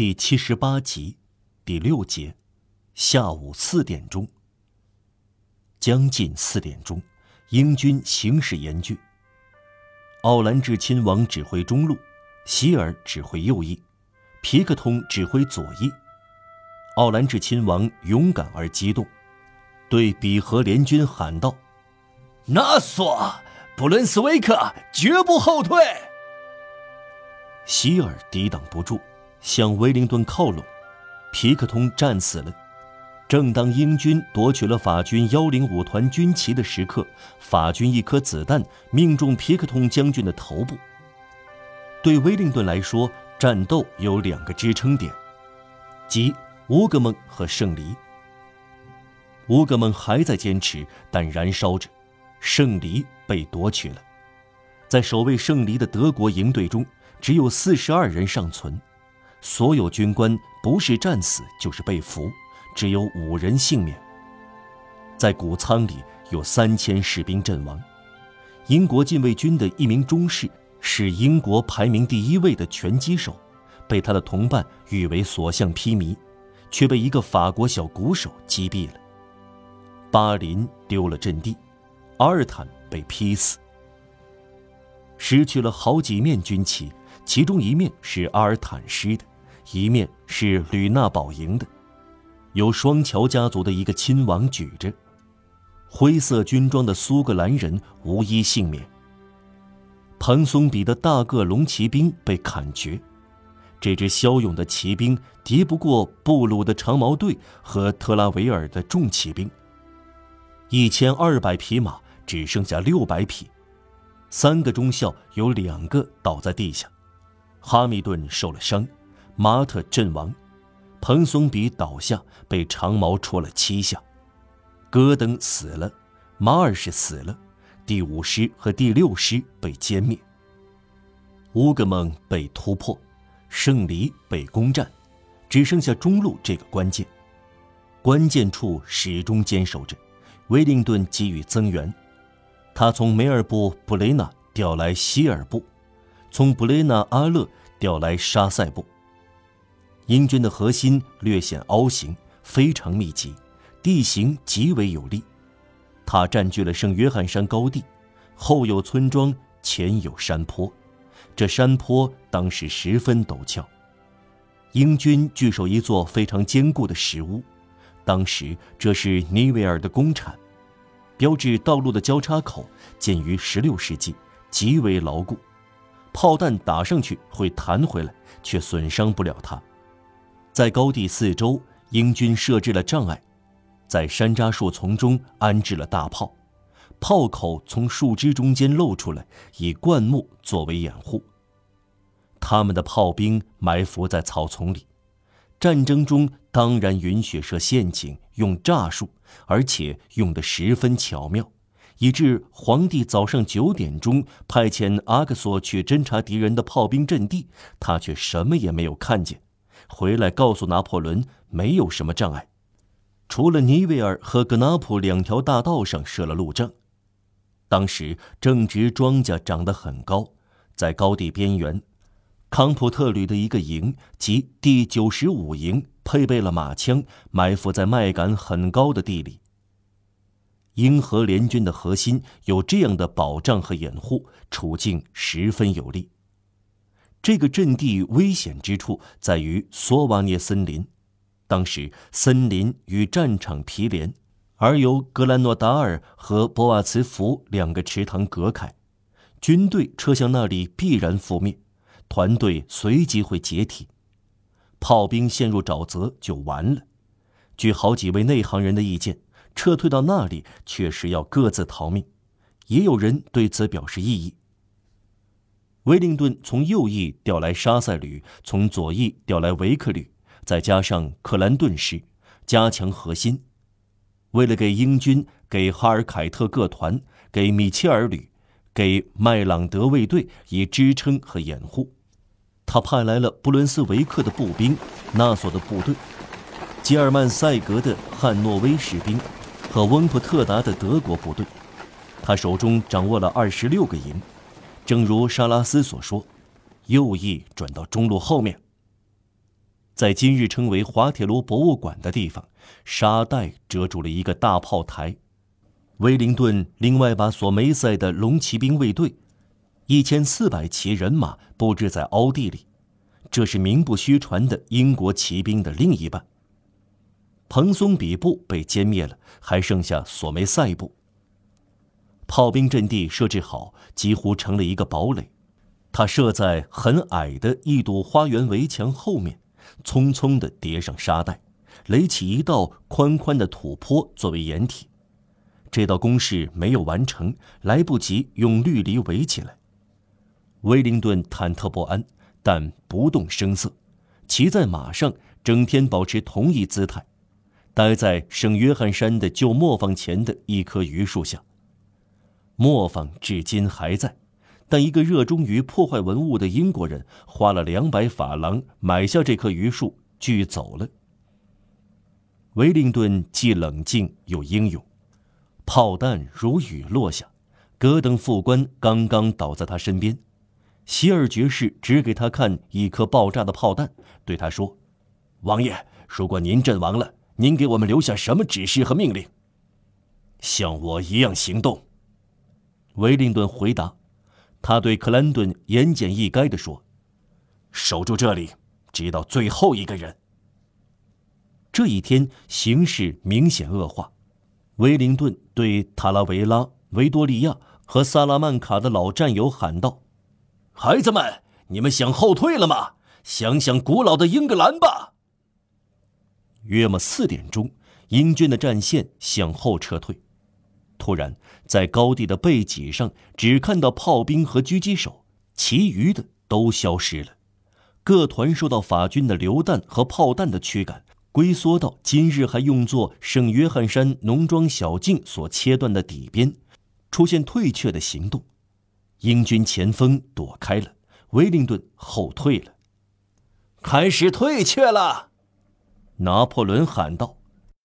第七十八集，第六节，下午四点钟。将近四点钟，英军形势严峻。奥兰治亲王指挥中路，希尔指挥右翼，皮克通指挥左翼。奥兰治亲王勇敢而激动，对比和联军喊道：“纳索，布伦斯维克绝不后退。”希尔抵挡不住，向威灵顿靠拢，皮克通战死了。正当英军夺取了法军幺零五团军旗的时刻，法军一颗子弹命中皮克通将军的头部。对威灵顿来说，战斗有两个支撑点，即乌格蒙和圣黎。乌格蒙还在坚持，但燃烧着；圣黎被夺取了。在守卫圣黎的德国营队中，只有四十二人尚存，所有军官不是战死就是被俘，只有五人幸免。在谷仓里有三千士兵阵亡。英国禁卫军的一名中士是英国排名第一位的拳击手，被他的同伴誉为所向披靡，却被一个法国小鼓手击毙了。巴林丢了阵地，阿尔坦被劈死，失去了好几面军旗。其中一面是阿尔坦师的，一面是吕纳堡营的，由双桥家族的一个亲王举着。灰色军装的苏格兰人无一幸免。彭松比的大个龙骑兵被砍绝，这支骁勇的骑兵敌不过布鲁的长矛队和特拉维尔的重骑兵。一千二百匹马只剩下六百匹，三个中校有两个倒在地下。哈密顿受了伤，马特阵亡，彭松比倒下，被长矛戳了七下，戈登死了，马尔什死了，第五师和第六师被歼灭。乌格蒙被突破，圣黎被攻占，只剩下中路这个关键，关键处始终坚守着。威灵顿给予增援，他从梅尔布布雷纳调来希尔布。从布雷纳阿勒调来沙塞布。英军的核心略显凹形，非常密集，地形极为有利。它占据了圣约翰山高地，后有村庄，前有山坡。这山坡当时十分陡峭。英军据守一座非常坚固的石屋，当时这是尼维尔的公产，标志道路的交叉口，建于16世纪，极为牢固。炮弹打上去会弹回来，却损伤不了它。在高地四周，英军设置了障碍，在山楂树丛中安置了大炮，炮口从树枝中间露出来，以灌木作为掩护。他们的炮兵埋伏在草丛里。战争中当然允许设陷阱，用诈术，而且用得十分巧妙。以致皇帝早上九点钟派遣阿克索去侦察敌人的炮兵阵地，他却什么也没有看见。回来告诉拿破仑，没有什么障碍，除了尼维尔和格纳普两条大道上设了路障。当时正值庄稼长得很高，在高地边缘，康普特旅的一个营即第九十五营配备了马枪，埋伏在麦秆很高的地里。英荷联军的核心有这样的保障和掩护，处境十分有利。这个阵地危险之处在于索瓦涅森林，当时森林与战场毗连，而由格兰诺达尔和博瓦茨福两个池塘隔开，军队撤向那里必然覆灭，团队随即会解体，炮兵陷入沼泽就完了。据好几位内行人的意见。撤退到那里，确实要各自逃命。也有人对此表示异议。威灵顿从右翼调来沙塞旅，从左翼调来维克旅，再加上克兰顿师，加强核心。为了给英军、给哈尔凯特各团、给米切尔旅、给麦朗德卫队以支撑和掩护，他派来了布伦斯维克的步兵、纳索的部队、吉尔曼塞格的汉诺威士兵。和温普特达的德国部队，他手中掌握了二十六个营，正如沙拉斯所说，右翼转到中路后面。在今日称为滑铁卢博物馆的地方，沙袋遮住了一个大炮台。威灵顿另外把索梅塞的龙骑兵卫队，一千四百骑人马布置在凹地里，这是名不虚传的英国骑兵的另一半。蓬松比布被歼灭了，还剩下索梅塞部。炮兵阵地设置好，几乎成了一个堡垒。它设在很矮的一堵花园围墙后面，匆匆地叠上沙袋，垒起一道宽宽的土坡作为掩体。这道工事没有完成，来不及用绿篱围起来。威灵顿忐忑不安，但不动声色，骑在马上，整天保持同一姿态，待在圣约翰山的旧磨坊前的一棵榆树下。磨坊至今还在，但一个热衷于破坏文物的英国人花了两百法郎买下这棵榆树，锯走了。威灵顿既冷静又英勇。炮弹如雨落下，戈登副官刚刚倒在他身边，希尔爵士指给他看一颗爆炸的炮弹，对他说：“王爷，如果您阵亡了，您给我们留下什么指示和命令？”像我一样行动。”威灵顿回答。他对克兰顿言简意赅地说：“守住这里，直到最后一个人。”这一天形势明显恶化。威灵顿对塔拉维拉、维多利亚和萨拉曼卡的老战友喊道：“孩子们，你们想后退了吗？想想古老的英格兰吧。”约莫四点钟，英军的战线向后撤退。突然，在高地的背脊上只看到炮兵和狙击手，其余的都消失了。各团受到法军的榴弹和炮弹的驱赶。龟缩到今日还用作圣约翰山农庄小径所切断的底边，出现退却的行动。英军前锋躲开了，威灵顿后退了。开始退却了，拿破仑喊道。